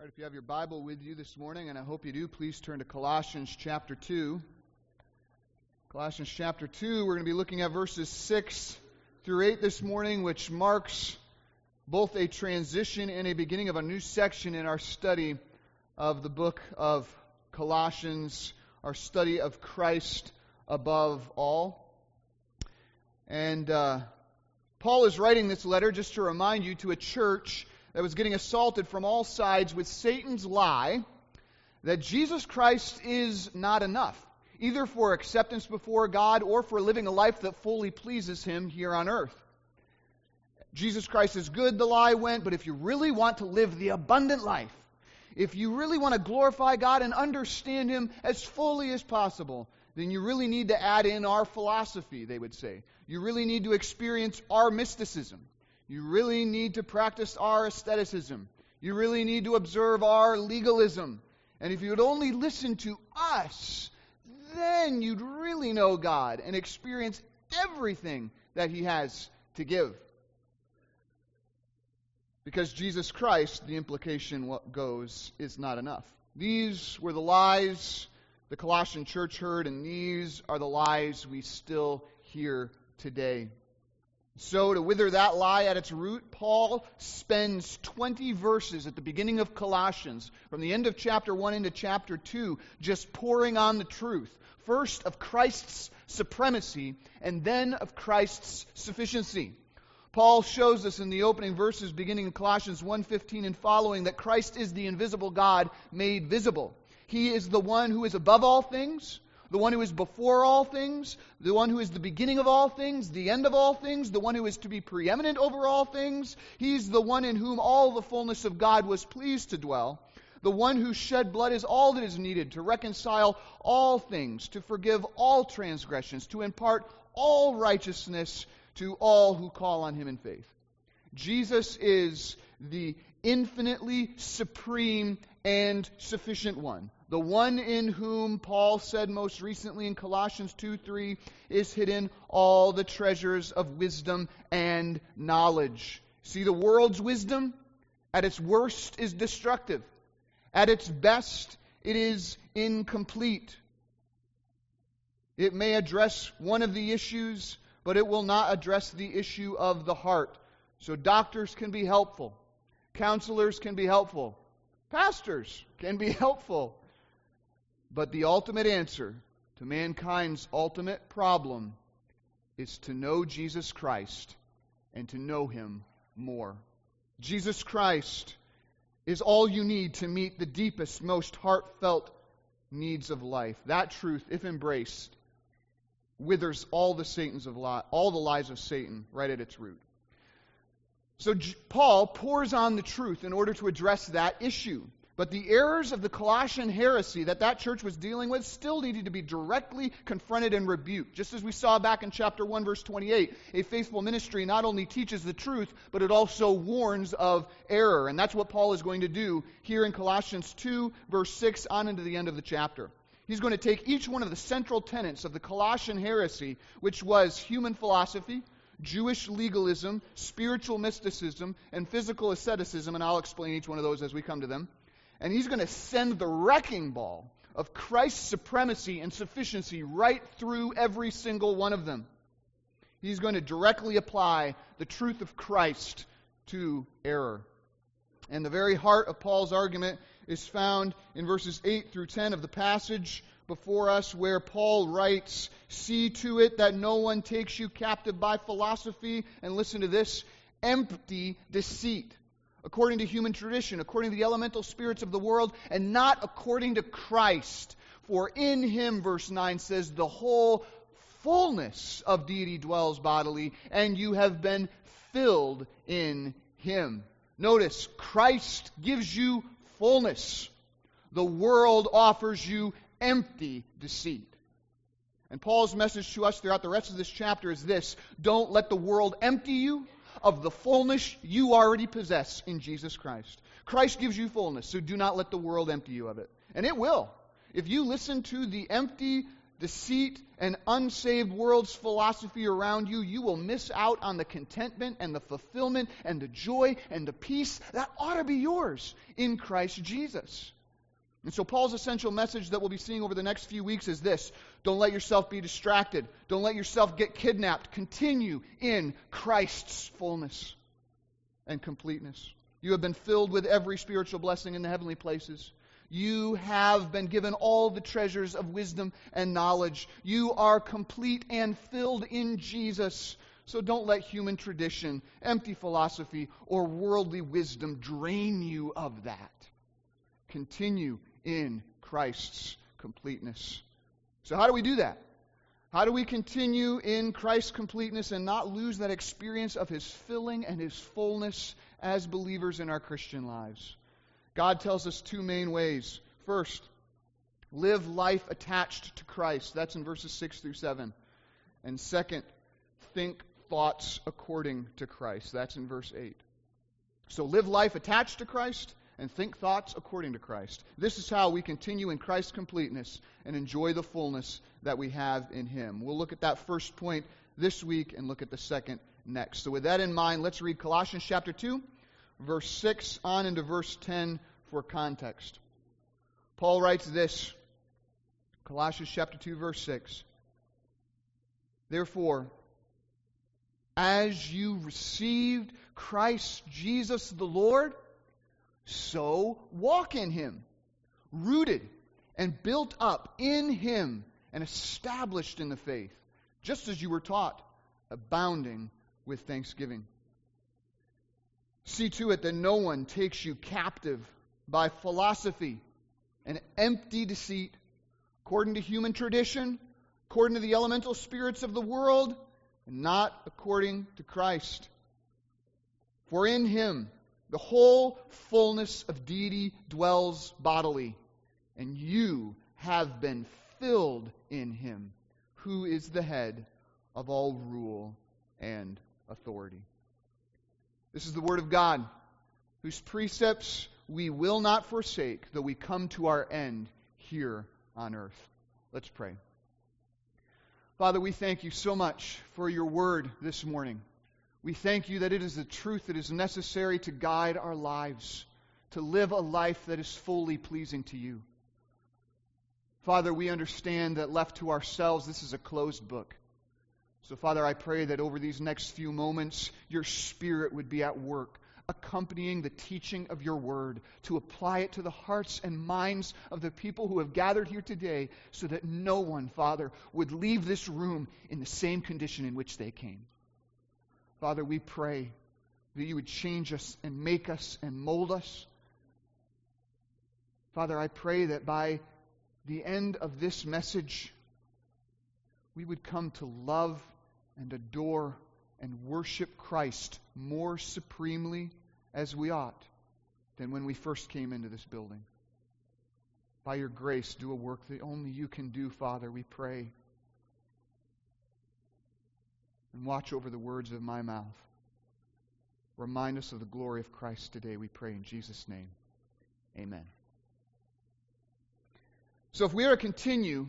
All right, if you have your Bible with you this morning, and I hope you do, please turn to Colossians chapter 2. Colossians chapter 2, we're going to be looking at verses 6 through 8 this morning, which marks both a transition and a beginning of a new section in our study of the book of Colossians, our study of Christ above all. And uh, Paul is writing this letter just to remind you to a church that was getting assaulted from all sides with Satan's lie that Jesus Christ is not enough, either for acceptance before God or for living a life that fully pleases Him here on earth. Jesus Christ is good, the lie went, but if you really want to live the abundant life, if you really want to glorify God and understand Him as fully as possible, then you really need to add in our philosophy, they would say. You really need to experience our mysticism. You really need to practice our asceticism. You really need to observe our legalism. And if you would only listen to us, then you'd really know God and experience everything that He has to give. Because Jesus Christ, the implication what goes, is not enough. These were the lies the Colossian church heard, and these are the lies we still hear today. So, to wither that lie at its root, Paul spends 20 verses at the beginning of Colossians, from the end of chapter 1 into chapter 2, just pouring on the truth. First, of Christ's supremacy, and then of Christ's sufficiency. Paul shows us in the opening verses beginning in Colossians 1:15 and following that Christ is the invisible God made visible. He is the one who is above all things, the one who is before all things, the one who is the beginning of all things, the end of all things, the one who is to be preeminent over all things. He's the one in whom all the fullness of God was pleased to dwell. The one who shed blood is all that is needed to reconcile all things, to forgive all transgressions, to impart all righteousness to all who call on him in faith. Jesus is the infinitely supreme and sufficient one the one in whom Paul said most recently in Colossians 2 3 is hidden all the treasures of wisdom and knowledge. See, the world's wisdom at its worst is destructive, at its best, it is incomplete. It may address one of the issues, but it will not address the issue of the heart. So, doctors can be helpful, counselors can be helpful, pastors can be helpful. But the ultimate answer to mankind's ultimate problem is to know Jesus Christ and to know Him more. Jesus Christ is all you need to meet the deepest, most heartfelt needs of life. That truth, if embraced, withers all the Satan's of li- all the lies of Satan right at its root. So J- Paul pours on the truth in order to address that issue. But the errors of the Colossian heresy that that church was dealing with still needed to be directly confronted and rebuked. Just as we saw back in chapter 1, verse 28, a faithful ministry not only teaches the truth, but it also warns of error. And that's what Paul is going to do here in Colossians 2, verse 6, on into the end of the chapter. He's going to take each one of the central tenets of the Colossian heresy, which was human philosophy, Jewish legalism, spiritual mysticism, and physical asceticism, and I'll explain each one of those as we come to them and he's going to send the wrecking ball of Christ's supremacy and sufficiency right through every single one of them. He's going to directly apply the truth of Christ to error. And the very heart of Paul's argument is found in verses 8 through 10 of the passage before us, where Paul writes, See to it that no one takes you captive by philosophy, and listen to this empty deceit according to human tradition, according to the elemental spirits of the world, and not according to Christ. For in him, verse 9 says, the whole fullness of deity dwells bodily, and you have been filled in him. Notice, Christ gives you fullness. The world offers you empty deceit. And Paul's message to us throughout the rest of this chapter is this don't let the world empty you of the fullness you already possess in Jesus Christ. Christ gives you fullness, so do not let the world empty you of it. And it will. If you listen to the empty deceit, and unsaved world's philosophy around you, you will miss out on the contentment and the fulfillment and the joy and the peace that ought to be yours in Christ Jesus. And so, Paul's essential message that we'll be seeing over the next few weeks is this Don't let yourself be distracted. Don't let yourself get kidnapped. Continue in Christ's fullness and completeness. You have been filled with every spiritual blessing in the heavenly places. You have been given all the treasures of wisdom and knowledge. You are complete and filled in Jesus. So don't let human tradition, empty philosophy, or worldly wisdom drain you of that. Continue in Christ's completeness. So, how do we do that? How do we continue in Christ's completeness and not lose that experience of His filling and His fullness as believers in our Christian lives? God tells us two main ways. First, live life attached to Christ. That's in verses 6 through 7. And second, think thoughts according to Christ. That's in verse 8. So live life attached to Christ and think thoughts according to Christ. This is how we continue in Christ's completeness and enjoy the fullness that we have in Him. We'll look at that first point this week and look at the second next. So, with that in mind, let's read Colossians chapter 2 verse 6 on into verse 10 for context. Paul writes this Colossians chapter 2 verse 6. Therefore, as you received Christ Jesus the Lord, so walk in him, rooted and built up in him and established in the faith, just as you were taught, abounding with thanksgiving. See to it that no one takes you captive by philosophy and empty deceit, according to human tradition, according to the elemental spirits of the world, and not according to Christ. For in him the whole fullness of deity dwells bodily, and you have been filled in him, who is the head of all rule and authority. This is the Word of God, whose precepts we will not forsake, though we come to our end here on earth. Let's pray. Father, we thank you so much for your Word this morning. We thank you that it is the truth that is necessary to guide our lives, to live a life that is fully pleasing to you. Father, we understand that left to ourselves, this is a closed book. So, Father, I pray that over these next few moments, your Spirit would be at work, accompanying the teaching of your word to apply it to the hearts and minds of the people who have gathered here today, so that no one, Father, would leave this room in the same condition in which they came. Father, we pray that you would change us and make us and mold us. Father, I pray that by the end of this message, we would come to love and adore and worship Christ more supremely as we ought than when we first came into this building. By your grace, do a work that only you can do, Father, we pray. And watch over the words of my mouth. Remind us of the glory of Christ today, we pray in Jesus' name. Amen. So, if we are to continue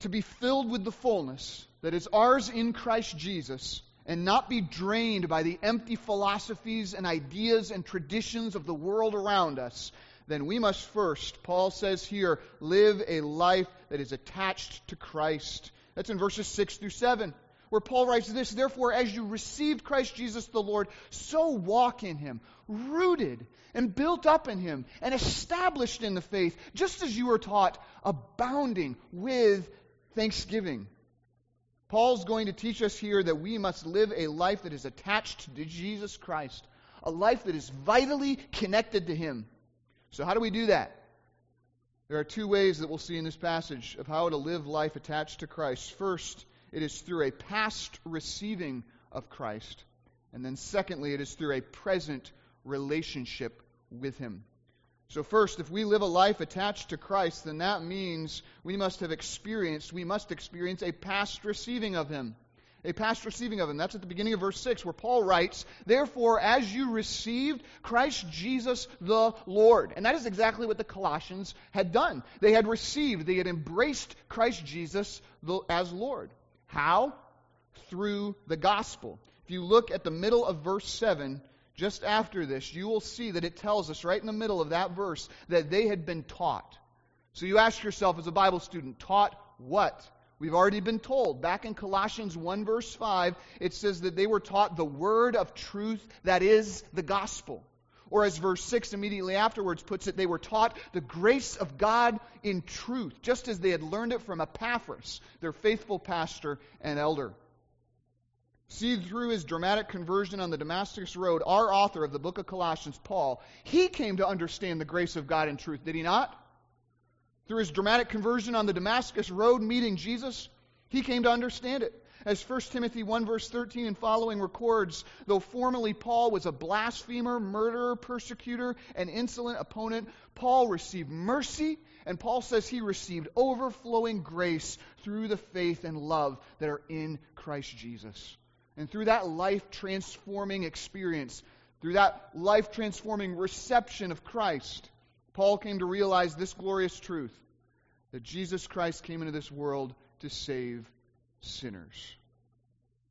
to be filled with the fullness that is ours in Christ Jesus and not be drained by the empty philosophies and ideas and traditions of the world around us, then we must first, Paul says here, live a life that is attached to Christ. That's in verses 6 through 7, where Paul writes this Therefore, as you received Christ Jesus the Lord, so walk in him, rooted and built up in him, and established in the faith, just as you were taught, abounding with thanksgiving. Paul's going to teach us here that we must live a life that is attached to Jesus Christ, a life that is vitally connected to Him. So, how do we do that? There are two ways that we'll see in this passage of how to live life attached to Christ. First, it is through a past receiving of Christ. And then, secondly, it is through a present relationship with Him. So, first, if we live a life attached to Christ, then that means we must have experienced, we must experience a past receiving of Him. a past receiving of him. That's at the beginning of verse 6, where Paul writes, Therefore, as you received Christ Jesus the Lord. And that is exactly what the Colossians had done. They had received, they had embraced Christ Jesus as Lord. How? Through the gospel. If you look at the middle of verse 7, just after this, you will see that it tells us right in the middle of that verse that they had been taught. So you ask yourself as a Bible student, taught what? We've already been told. Back in Colossians 1, verse 5, it says that they were taught the word of truth that is the gospel. Or as verse 6 immediately afterwards puts it, they were taught the grace of God in truth, just as they had learned it from Epaphras, their faithful pastor and elder. See, through his dramatic conversion on the Damascus Road, our author of the book of Colossians, Paul, he came to understand the grace of God in truth, did he not? Through his dramatic conversion on the Damascus Road, meeting Jesus, he came to understand it. As 1 Timothy 1, verse 13 and following records, though formerly Paul was a blasphemer, murderer, persecutor, and insolent opponent, Paul received mercy, and Paul says he received overflowing grace through the faith and love that are in Christ Jesus. And through that life transforming experience, through that life transforming reception of Christ, Paul came to realize this glorious truth that Jesus Christ came into this world to save sinners.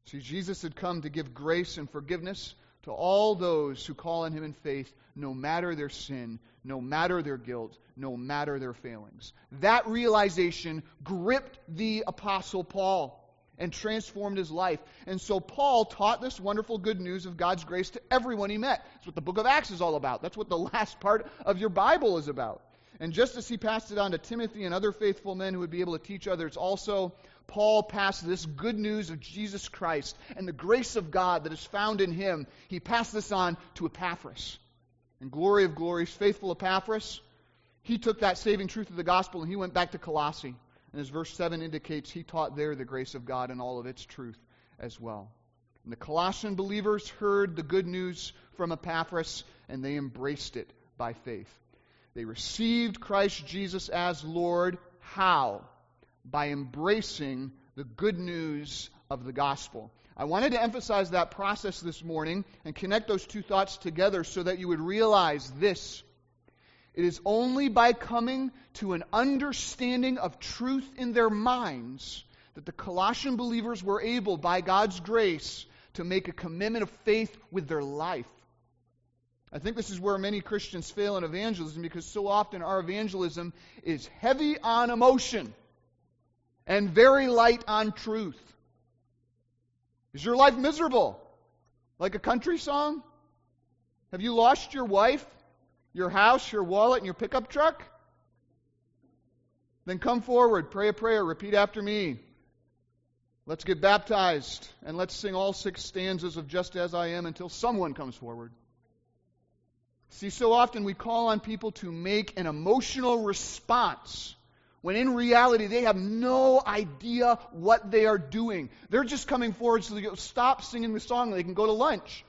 See, Jesus had come to give grace and forgiveness to all those who call on him in faith, no matter their sin, no matter their guilt, no matter their failings. That realization gripped the Apostle Paul and transformed his life. And so Paul taught this wonderful good news of God's grace to everyone he met. That's what the book of Acts is all about. That's what the last part of your Bible is about. And just as he passed it on to Timothy and other faithful men who would be able to teach others, also Paul passed this good news of Jesus Christ and the grace of God that is found in him. He passed this on to Epaphras. And glory of glories, faithful Epaphras, he took that saving truth of the gospel and he went back to Colossae. And as verse 7 indicates, he taught there the grace of God and all of its truth as well. And the Colossian believers heard the good news from Epaphras and they embraced it by faith. They received Christ Jesus as Lord. How? By embracing the good news of the gospel. I wanted to emphasize that process this morning and connect those two thoughts together so that you would realize this it is only by coming to an understanding of truth in their minds that the Colossian believers were able, by God's grace, to make a commitment of faith with their life. I think this is where many Christians fail in evangelism because so often our evangelism is heavy on emotion and very light on truth. Is your life miserable? Like a country song? Have you lost your wife? your house, your wallet, and your pickup truck? Then come forward, pray a prayer, repeat after me. Let's get baptized, and let's sing all six stanzas of Just As I Am until someone comes forward. See, so often we call on people to make an emotional response when in reality they have no idea what they are doing. They're just coming forward so they go, stop singing the song and they can go to lunch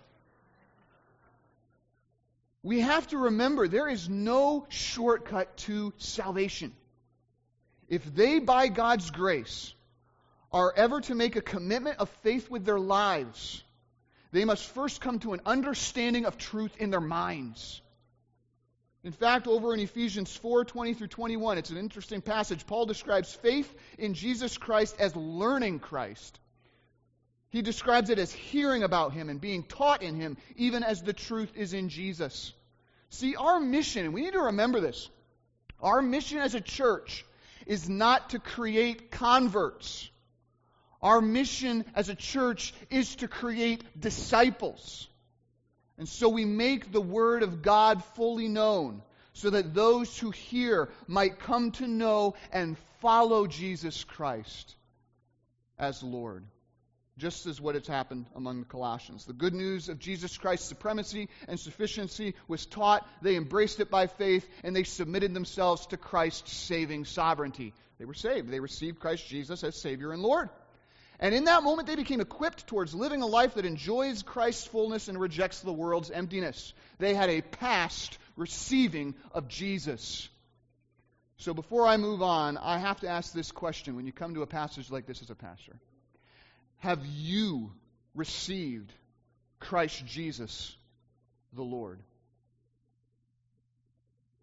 we have to remember there is no shortcut to salvation. If they, by God's grace, are ever to make a commitment of faith with their lives, they must first come to an understanding of truth in their minds. In fact, over in Ephesians 4 20 through 21, it's an interesting passage. Paul describes faith in Jesus Christ as learning Christ. He describes it as hearing about him and being taught in him, even as the truth is in Jesus. See, our mission, and we need to remember this, our mission as a church is not to create converts. Our mission as a church is to create disciples. And so we make the Word of God fully known so that those who hear might come to know and follow Jesus Christ as Lord just as what has happened among the Colossians. The good news of Jesus Christ's supremacy and sufficiency was taught, they embraced it by faith, and they submitted themselves to Christ's saving sovereignty. They were saved. They received Christ Jesus as Savior and Lord. And in that moment, they became equipped towards living a life that enjoys Christ's fullness and rejects the world's emptiness. They had a past receiving of Jesus. So before I move on, I have to ask this question when you come to a passage like this as a pastor. Have you received Christ Jesus the Lord?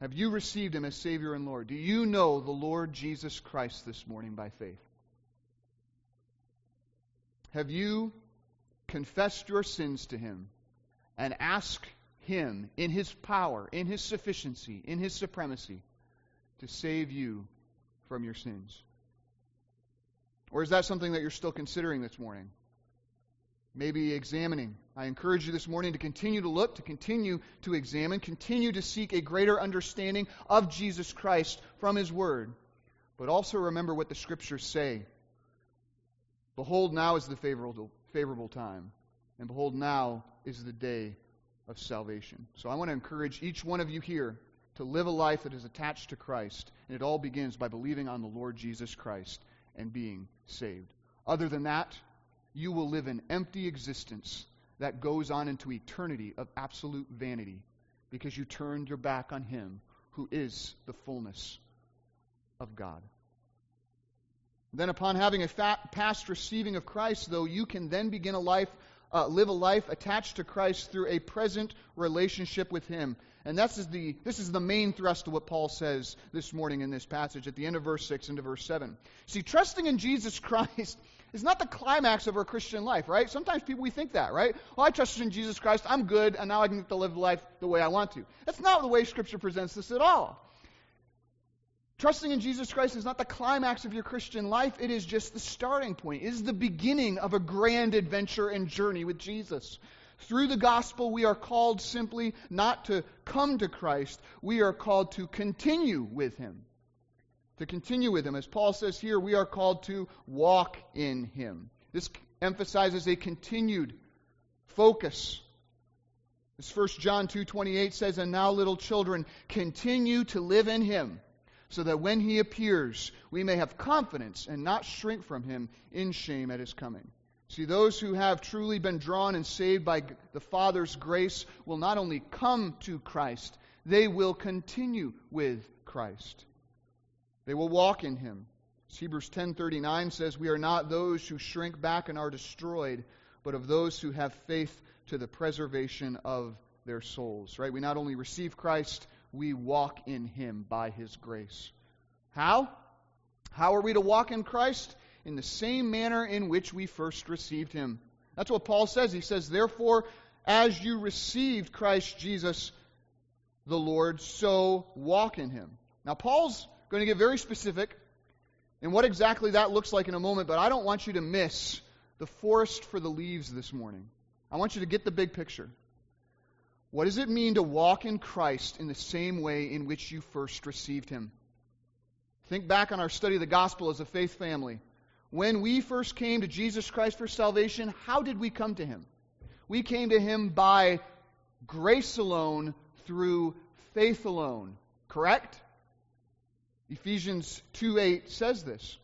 Have you received him as Savior and Lord? Do you know the Lord Jesus Christ this morning by faith? Have you confessed your sins to him and asked him in his power, in his sufficiency, in his supremacy to save you from your sins? Or is that something that you're still considering this morning? Maybe examining. I encourage you this morning to continue to look, to continue to examine, continue to seek a greater understanding of Jesus Christ from His Word. But also remember what the Scriptures say. Behold, now is the favorable, favorable time. And behold, now is the day of salvation. So I want to encourage each one of you here to live a life that is attached to Christ. And it all begins by believing on the Lord Jesus Christ and being saved. Other than that, you will live an empty existence that goes on into eternity of absolute vanity because you turned your back on Him who is the fullness of God. Then, upon having a past receiving of Christ, though, you can then begin a life, uh, live a life attached to Christ through a present relationship with Him. And that's the, this is the main thrust of what Paul says this morning in this passage at the end of verse 6 into verse 7. See, trusting in Jesus Christ is not the climax of our Christian life, right? Sometimes people, we think that, right? Well, I trusted in Jesus Christ, I'm good, and now I can get to live life the way I want to. That's not the way Scripture presents this at all. Trusting in Jesus Christ is not the climax of your Christian life, it is just the starting point. It is the beginning of a grand adventure and journey with Jesus. Through the gospel, we are called simply not to come to Christ, we are called to continue with Him. To continue with Him. As Paul says here, we are called to walk in Him. This emphasizes a continued focus. As 1 John 2:28 says, "And now little children, continue to live in him, so that when he appears, we may have confidence and not shrink from him in shame at his coming." See, those who have truly been drawn and saved by the Father's grace will not only come to Christ, they will continue with Christ. They will walk in him. As Hebrews 10:39 says, "We are not those who shrink back and are destroyed, but of those who have faith to the preservation of their souls." Right? We not only receive Christ, we walk in him by his grace. How? How are we to walk in Christ? in the same manner in which we first received him. That's what Paul says. He says, Therefore, as you received Christ Jesus the Lord, so walk in him. Now, Paul's going to get very specific in what exactly that looks like in a moment, but I don't want you to miss the forest for the leaves this morning. I want you to get the big picture. What does it mean to walk in Christ in the same way in which you first received him? Think back on our study of the gospel as a faith family. When we first came to Jesus Christ for salvation, how did we come to him? We came to him by grace alone through faith alone. Correct? Ephesians 2 8 says this.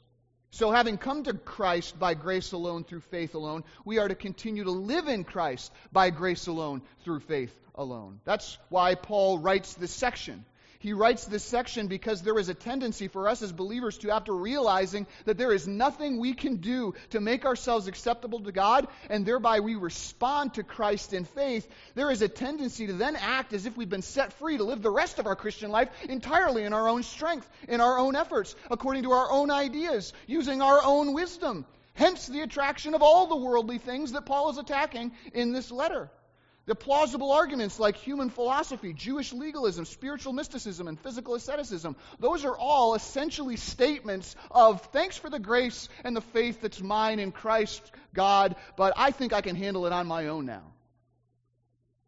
So, having come to Christ by grace alone through faith alone, we are to continue to live in Christ by grace alone through faith alone. That's why Paul writes this section. He writes this section because there is a tendency for us as believers to, after realizing that there is nothing we can do to make ourselves acceptable to God, and thereby we respond to Christ in faith, there is a tendency to then act as if we've been set free to live the rest of our Christian life entirely in our own strength, in our own efforts, according to our own ideas, using our own wisdom. Hence the attraction of all the worldly things that Paul is attacking in this letter. The plausible arguments like human philosophy, Jewish legalism, spiritual mysticism, and physical asceticism, those are all essentially statements of thanks for the grace and the faith that's mine in Christ, God, but I think I can handle it on my own now.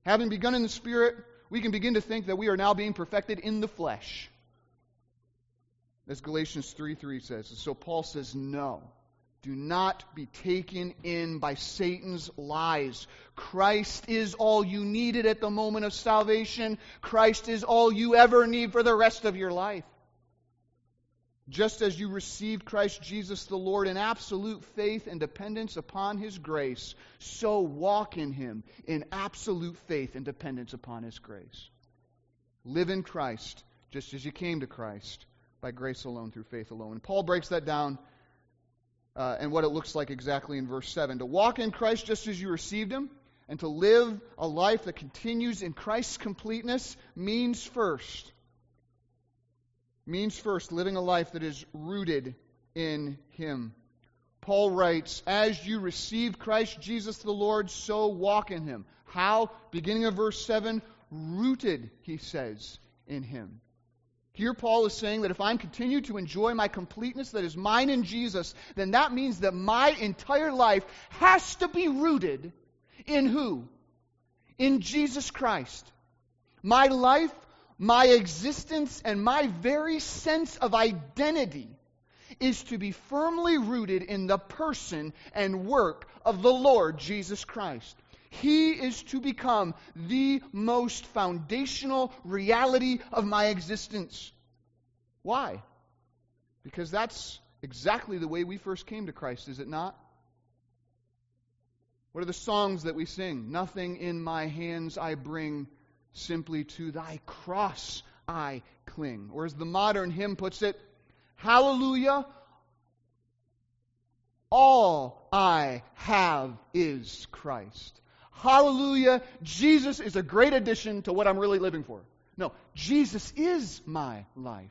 Having begun in the Spirit, we can begin to think that we are now being perfected in the flesh. As Galatians 3 3 says. So Paul says, no. Do not be taken in by Satan's lies. Christ is all you needed at the moment of salvation. Christ is all you ever need for the rest of your life. Just as you received Christ Jesus the Lord in absolute faith and dependence upon His grace, so walk in Him in absolute faith and dependence upon His grace. Live in Christ just as you came to Christ by grace alone through faith alone. And Paul breaks that down uh, and what it looks like exactly in verse 7. To walk in Christ just as you received him, and to live a life that continues in Christ's completeness means first. Means first living a life that is rooted in him. Paul writes, As you received Christ Jesus the Lord, so walk in him. How? Beginning of verse 7, rooted, he says, in him. Here, Paul is saying that if I'm continue to enjoy my completeness that is mine in Jesus, then that means that my entire life has to be rooted in who? In Jesus Christ. My life, my existence, and my very sense of identity is to be firmly rooted in the person and work of the Lord Jesus Christ. He is to become the most foundational reality of my existence. Why? Because that's exactly the way we first came to Christ, is it not? What are the songs that we sing? Nothing in my hands I bring, simply to thy cross I cling. Or as the modern hymn puts it, Hallelujah, all I have is Christ. Hallelujah. Jesus is a great addition to what I'm really living for. No, Jesus is my life.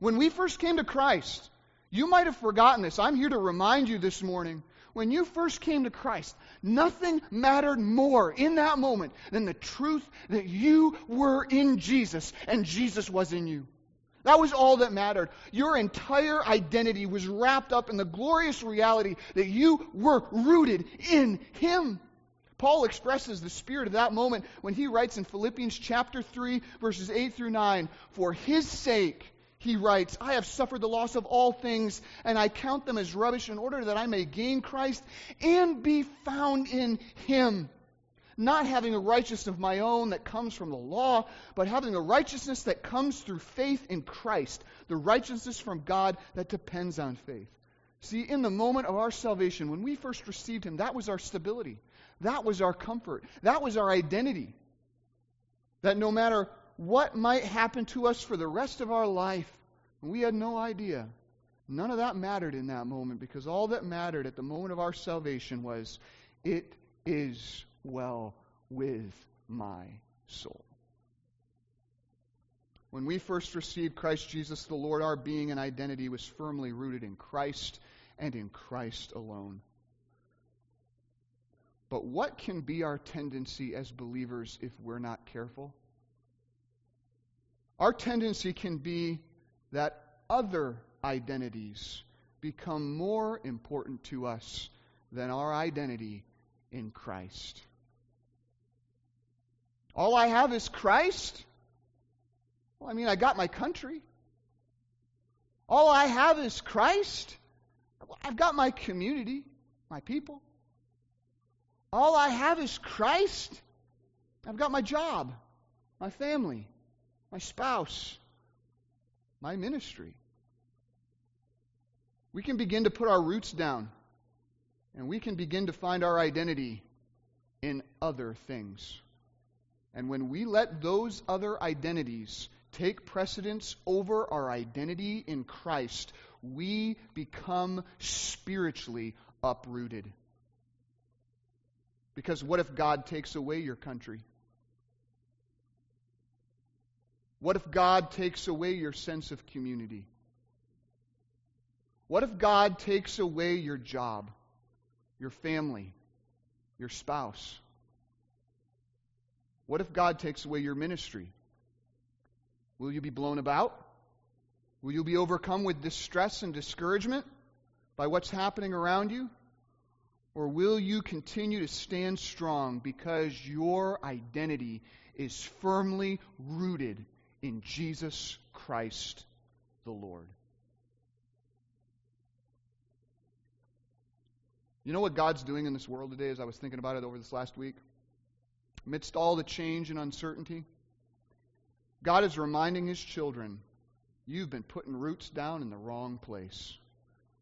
When we first came to Christ, you might have forgotten this. I'm here to remind you this morning. When you first came to Christ, nothing mattered more in that moment than the truth that you were in Jesus and Jesus was in you. That was all that mattered. Your entire identity was wrapped up in the glorious reality that you were rooted in Him. Paul expresses the spirit of that moment when he writes in Philippians chapter 3, verses 8 through 9, For his sake, he writes, I have suffered the loss of all things, and I count them as rubbish in order that I may gain Christ and be found in him. Not having a righteousness of my own that comes from the law, but having a righteousness that comes through faith in Christ, the righteousness from God that depends on faith. See, in the moment of our salvation, when we first received him, that was our stability. That was our comfort. That was our identity. That no matter what might happen to us for the rest of our life, we had no idea. None of that mattered in that moment because all that mattered at the moment of our salvation was, It is well with my soul. When we first received Christ Jesus the Lord, our being and identity was firmly rooted in Christ and in Christ alone. But what can be our tendency as believers if we're not careful? Our tendency can be that other identities become more important to us than our identity in Christ. All I have is Christ? Well, I mean, I got my country. All I have is Christ? I've got my community, my people. All I have is Christ. I've got my job, my family, my spouse, my ministry. We can begin to put our roots down and we can begin to find our identity in other things. And when we let those other identities take precedence over our identity in Christ, we become spiritually uprooted. Because what if God takes away your country? What if God takes away your sense of community? What if God takes away your job, your family, your spouse? What if God takes away your ministry? Will you be blown about? Will you be overcome with distress and discouragement by what's happening around you? Or will you continue to stand strong because your identity is firmly rooted in Jesus Christ the Lord? You know what God's doing in this world today as I was thinking about it over this last week? Amidst all the change and uncertainty, God is reminding His children you've been putting roots down in the wrong place.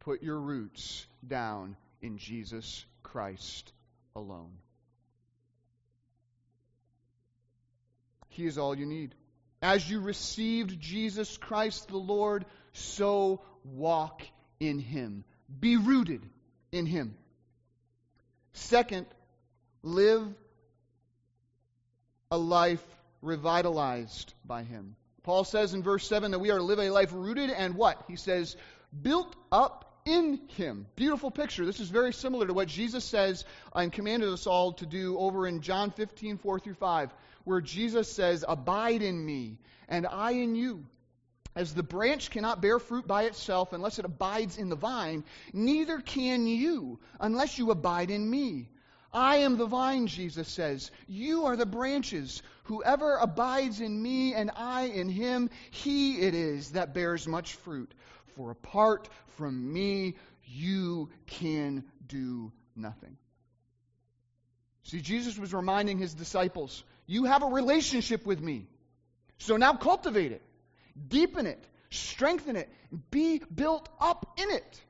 Put your roots down in Jesus Christ alone. He is all you need. As you received Jesus Christ the Lord, so walk in Him. Be rooted in Him. Second, live a life revitalized by Him. Paul says in verse 7 that we are to live a life rooted and what? He says, built up in him. Beautiful picture. This is very similar to what Jesus says and commanded us all to do over in John 15, 4 through 5, where Jesus says, Abide in me, and I in you. As the branch cannot bear fruit by itself unless it abides in the vine, neither can you unless you abide in me. I am the vine, Jesus says. You are the branches. Whoever abides in me and I in him, he it is that bears much fruit. For apart from me, you can do nothing. See, Jesus was reminding his disciples, You have a relationship with me. So now cultivate it, deepen it, strengthen it, be built up in it.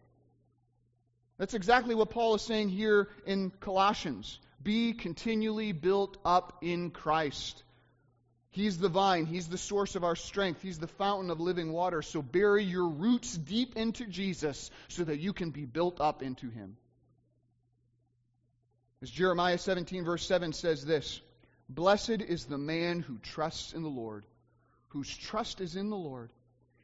That's exactly what Paul is saying here in Colossians. Be continually built up in Christ. He's the vine. He's the source of our strength. He's the fountain of living water. So bury your roots deep into Jesus so that you can be built up into Him. As Jeremiah 17, verse 7 says this Blessed is the man who trusts in the Lord, whose trust is in the Lord.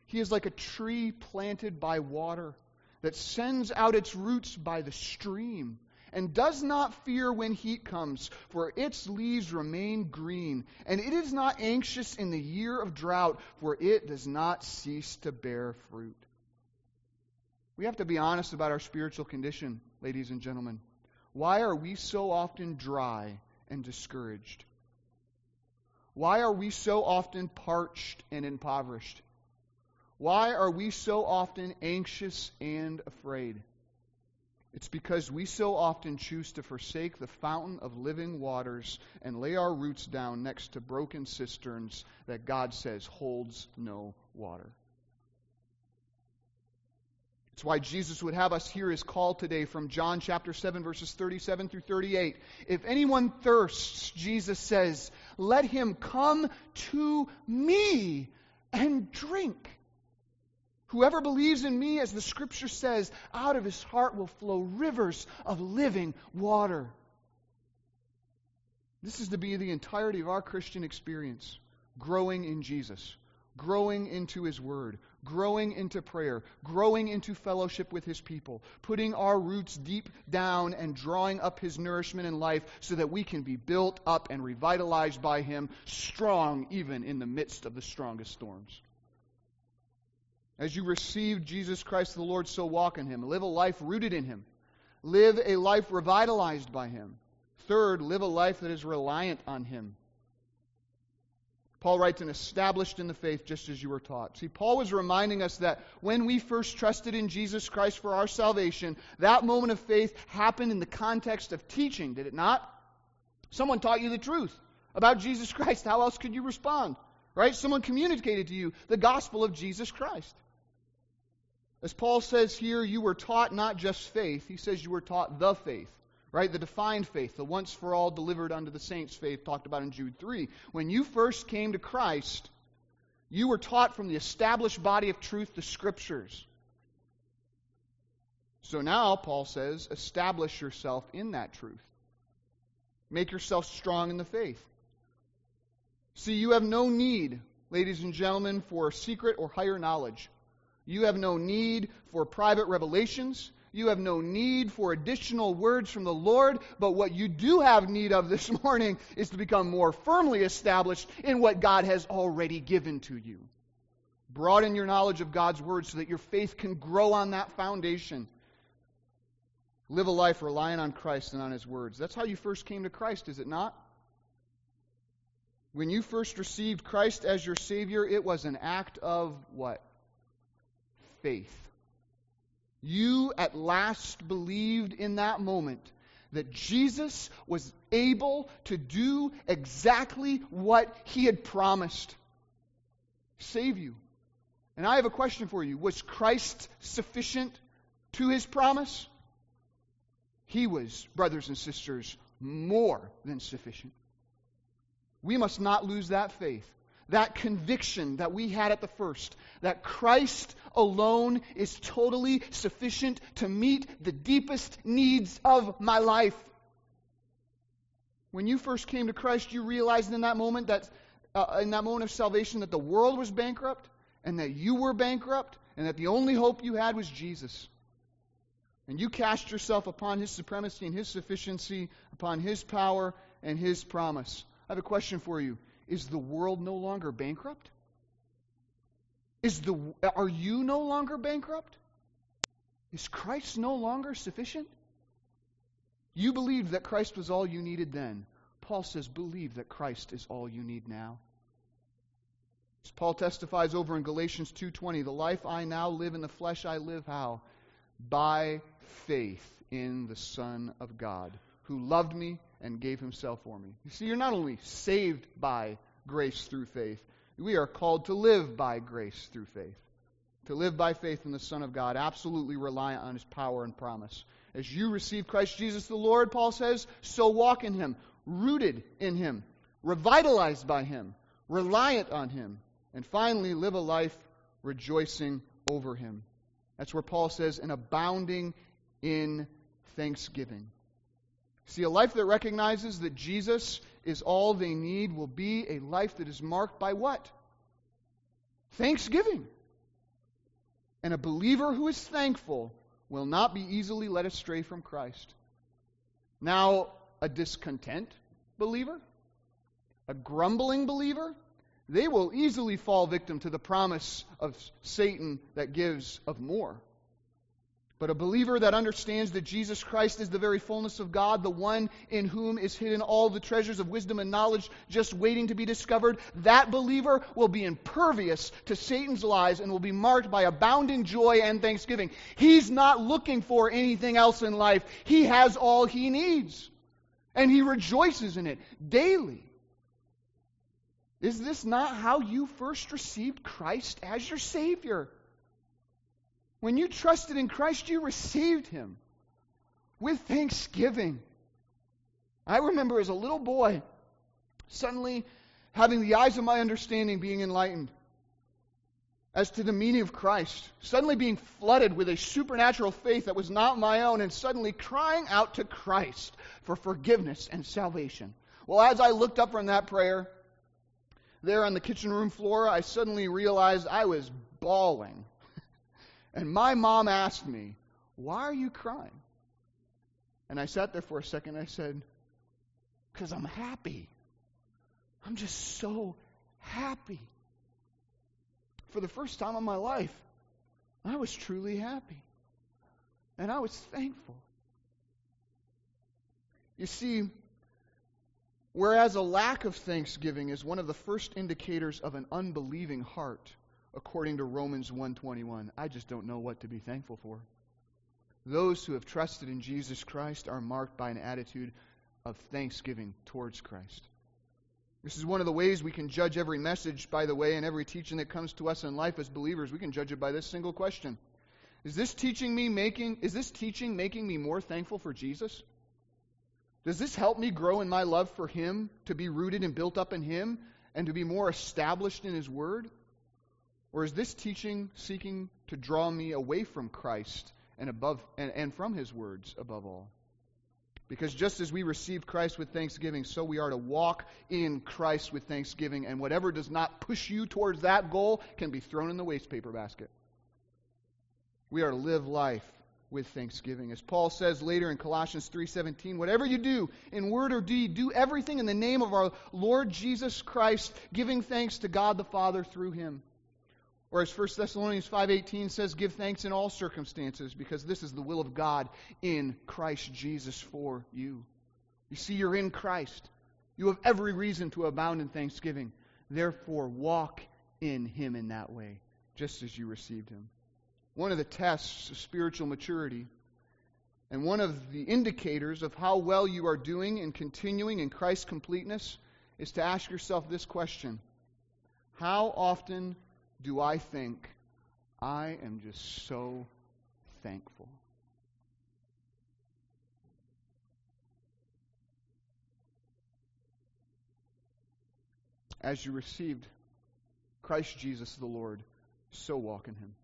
He is like a tree planted by water that sends out its roots by the stream and does not fear when heat comes, for its leaves remain green, and it is not anxious in the year of drought, for it does not cease to bear fruit. We have to be honest about our spiritual condition, ladies and gentlemen. Why are we so often dry and discouraged? Why are we so often parched and impoverished? Why are we so often anxious and afraid? It's because we so often choose to forsake the fountain of living waters and lay our roots down next to broken cisterns that God says holds no water. It's why Jesus would have us hear his call today from John chapter 7, verses 37 through 38. If anyone thirsts, Jesus says, let him come to me and drink. Whoever believes in me, as the scripture says, out of his heart will flow rivers of living water. This is to be the entirety of our Christian experience growing in Jesus, growing into his word, growing into prayer, growing into fellowship with his people, putting our roots deep down and drawing up his nourishment in life so that we can be built up and revitalized by him, strong even in the midst of the strongest storms. As you receive Jesus Christ the Lord, so walk in him. Live a life rooted in him. Live a life revitalized by him. Third, live a life that is reliant on him. Paul writes, and established in the faith just as you were taught. See, Paul was reminding us that when we first trusted in Jesus Christ for our salvation, that moment of faith happened in the context of teaching, did it not? Someone taught you the truth about Jesus Christ. How else could you respond? Right? Someone communicated to you the gospel of Jesus Christ. As Paul says here, you were taught not just faith, he says you were taught the faith, right? The defined faith, the once for all delivered unto the saints faith talked about in Jude 3. When you first came to Christ, you were taught from the established body of truth, the scriptures. So now, Paul says, establish yourself in that truth. Make yourself strong in the faith. See, you have no need, ladies and gentlemen, for secret or higher knowledge. You have no need for private revelations. You have no need for additional words from the Lord. But what you do have need of this morning is to become more firmly established in what God has already given to you. Broaden your knowledge of God's Word so that your faith can grow on that foundation. Live a life relying on Christ and on His words. That's how you first came to Christ, is it not? When you first received Christ as your Savior, it was an act of what? faith. You at last believed in that moment that Jesus was able to do exactly what he had promised save you. And I have a question for you. Was Christ sufficient to his promise? He was, brothers and sisters, more than sufficient. We must not lose that faith that conviction that we had at the first that Christ alone is totally sufficient to meet the deepest needs of my life. When you first came to Christ, you realized in that moment that uh, in that moment of salvation that the world was bankrupt and that you were bankrupt and that the only hope you had was Jesus. And you cast yourself upon his supremacy and his sufficiency, upon his power and his promise. I have a question for you. Is the world no longer bankrupt? Is the, are you no longer bankrupt? Is Christ no longer sufficient? You believed that Christ was all you needed then. Paul says, believe that Christ is all you need now. As Paul testifies over in Galatians 2:20, the life I now live in the flesh I live how? By faith in the Son of God, who loved me and gave himself for me. You see, you're not only saved by grace through faith, we are called to live by grace through faith. To live by faith in the Son of God, absolutely reliant on his power and promise. As you receive Christ Jesus the Lord, Paul says, so walk in him, rooted in him, revitalized by him, reliant on him, and finally live a life rejoicing over him. That's where Paul says, and abounding in thanksgiving. See, a life that recognizes that Jesus is all they need will be a life that is marked by what? Thanksgiving. And a believer who is thankful will not be easily led astray from Christ. Now, a discontent believer, a grumbling believer, they will easily fall victim to the promise of Satan that gives of more. But a believer that understands that Jesus Christ is the very fullness of God, the one in whom is hidden all the treasures of wisdom and knowledge just waiting to be discovered, that believer will be impervious to Satan's lies and will be marked by abounding joy and thanksgiving. He's not looking for anything else in life, he has all he needs. And he rejoices in it daily. Is this not how you first received Christ as your Savior? When you trusted in Christ, you received him with thanksgiving. I remember as a little boy suddenly having the eyes of my understanding being enlightened as to the meaning of Christ, suddenly being flooded with a supernatural faith that was not my own, and suddenly crying out to Christ for forgiveness and salvation. Well, as I looked up from that prayer, there on the kitchen room floor, I suddenly realized I was bawling and my mom asked me, Why are you crying? And I sat there for a second and I said, Because I'm happy. I'm just so happy. For the first time in my life, I was truly happy. And I was thankful. You see, whereas a lack of thanksgiving is one of the first indicators of an unbelieving heart, according to Romans 1:21. I just don't know what to be thankful for. Those who have trusted in Jesus Christ are marked by an attitude of thanksgiving towards Christ. This is one of the ways we can judge every message, by the way, and every teaching that comes to us in life as believers. We can judge it by this single question. Is this teaching me making is this teaching making me more thankful for Jesus? Does this help me grow in my love for him, to be rooted and built up in him, and to be more established in his word? Or is this teaching seeking to draw me away from Christ and above and, and from his words above all? Because just as we received Christ with thanksgiving, so we are to walk in Christ with thanksgiving, and whatever does not push you towards that goal can be thrown in the waste paper basket. We are to live life with thanksgiving. As Paul says later in Colossians 3:17, whatever you do in word or deed, do everything in the name of our Lord Jesus Christ, giving thanks to God the Father through him. Or as 1 Thessalonians 5:18 says, give thanks in all circumstances because this is the will of God in Christ Jesus for you. You see you're in Christ. You have every reason to abound in thanksgiving. Therefore walk in him in that way, just as you received him. One of the tests of spiritual maturity and one of the indicators of how well you are doing in continuing in Christ's completeness is to ask yourself this question How often do I think I am just so thankful. As you received Christ Jesus the Lord, so walk in him.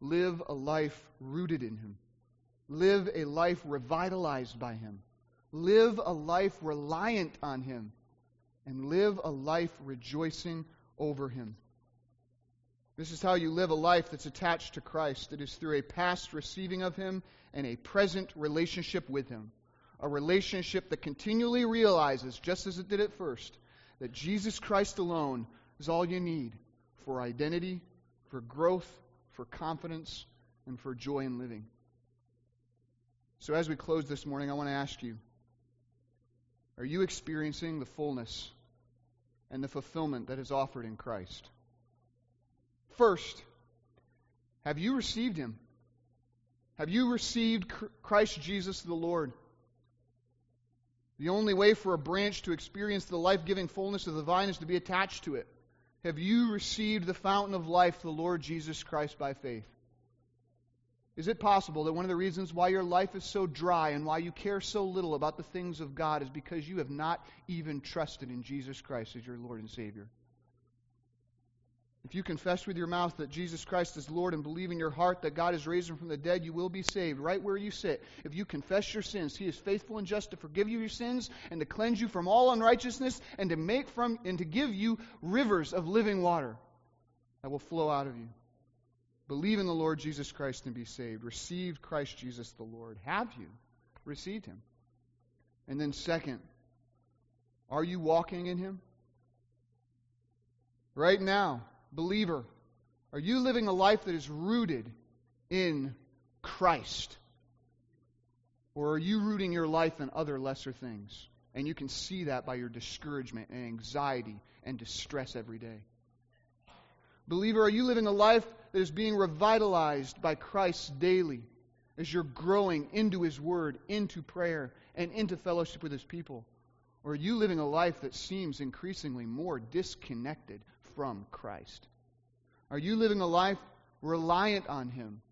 Live a life rooted in him. Live a life revitalized by him. Live a life reliant on him. And live a life rejoicing over him. This is how you live a life that's attached to Christ. It is through a past receiving of him and a present relationship with him. A relationship that continually realizes, just as it did at first, that Jesus Christ alone is all you need for identity, for growth, for confidence, and for joy in living. So, as we close this morning, I want to ask you are you experiencing the fullness and the fulfillment that is offered in Christ? First, have you received Him? Have you received Christ Jesus the Lord? The only way for a branch to experience the life giving fullness of the vine is to be attached to it. Have you received the fountain of life, the Lord Jesus Christ, by faith? Is it possible that one of the reasons why your life is so dry and why you care so little about the things of God is because you have not even trusted in Jesus Christ as your Lord and Savior? If you confess with your mouth that Jesus Christ is Lord and believe in your heart that God has raised him from the dead, you will be saved right where you sit. If you confess your sins, he is faithful and just to forgive you your sins and to cleanse you from all unrighteousness and to make from and to give you rivers of living water that will flow out of you. Believe in the Lord Jesus Christ and be saved. Receive Christ Jesus the Lord. Have you received him? And then second, are you walking in him? Right now, believer, are you living a life that is rooted in Christ? Or are you rooting your life in other lesser things? And you can see that by your discouragement and anxiety and distress every day. Believer, are you living a life that is being revitalized by Christ daily as you're growing into His Word, into prayer, and into fellowship with His people? Or are you living a life that seems increasingly more disconnected from Christ? Are you living a life reliant on Him,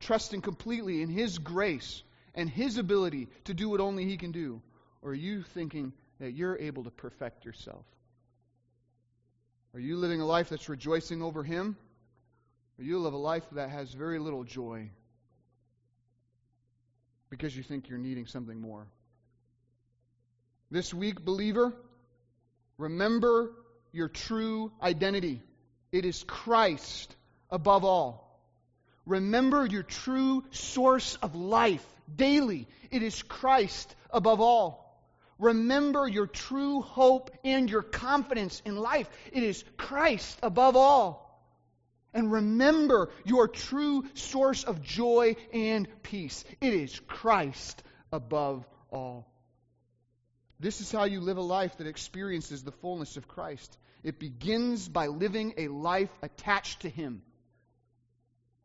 trusting completely in His grace and His ability to do what only He can do? Or are you thinking that you're able to perfect yourself? Are you living a life that's rejoicing over Him? Or you live a life that has very little joy because you think you're needing something more? This week, believer, remember your true identity. It is Christ above all. Remember your true source of life daily. It is Christ above all. Remember your true hope and your confidence in life. It is Christ above all. And remember your true source of joy and peace. It is Christ above all. This is how you live a life that experiences the fullness of Christ. It begins by living a life attached to Him.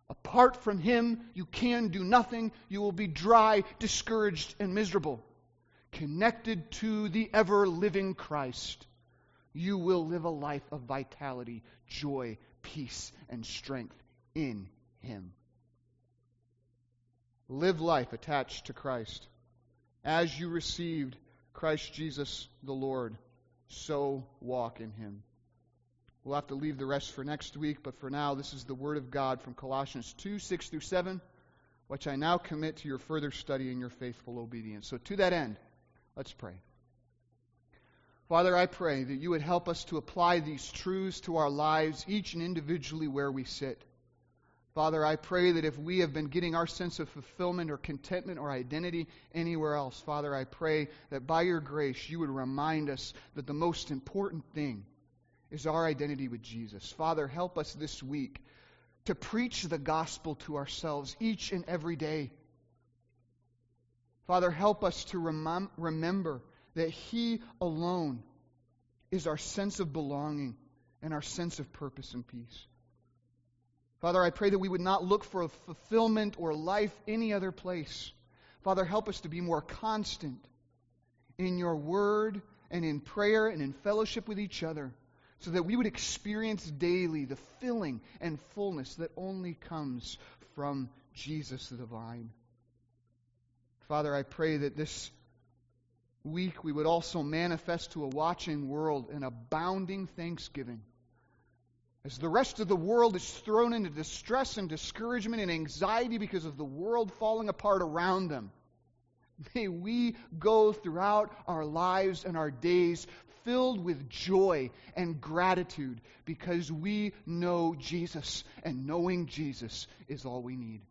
Apart from Him, you can do nothing. You will be dry, discouraged, and miserable. Connected to the ever living Christ, you will live a life of vitality, joy, peace, and strength in Him. Live life attached to Christ. As you received Christ Jesus the Lord, so walk in Him. We'll have to leave the rest for next week, but for now, this is the Word of God from Colossians 2 6 through 7, which I now commit to your further study and your faithful obedience. So, to that end, let's pray. Father, I pray that you would help us to apply these truths to our lives, each and individually where we sit. Father, I pray that if we have been getting our sense of fulfillment or contentment or identity anywhere else, Father, I pray that by your grace you would remind us that the most important thing is our identity with Jesus. Father, help us this week to preach the gospel to ourselves each and every day. Father, help us to rem- remember that He alone is our sense of belonging and our sense of purpose and peace. Father, I pray that we would not look for a fulfillment or life any other place. Father, help us to be more constant in your word and in prayer and in fellowship with each other so that we would experience daily the filling and fullness that only comes from Jesus the divine. Father, I pray that this week we would also manifest to a watching world an abounding thanksgiving As the rest of the world is thrown into distress and discouragement and anxiety because of the world falling apart around them, may we go throughout our lives and our days filled with joy and gratitude because we know Jesus, and knowing Jesus is all we need.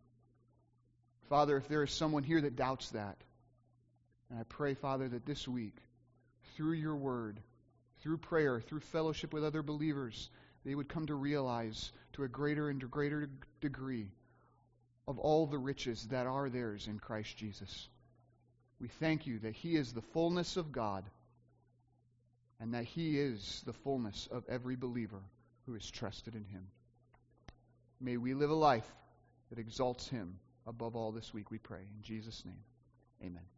Father, if there is someone here that doubts that, and I pray, Father, that this week, through your word, through prayer, through fellowship with other believers, they would come to realize to a greater and greater degree of all the riches that are theirs in Christ Jesus. We thank you that He is the fullness of God and that He is the fullness of every believer who is trusted in Him. May we live a life that exalts Him above all this week, we pray. In Jesus' name, amen.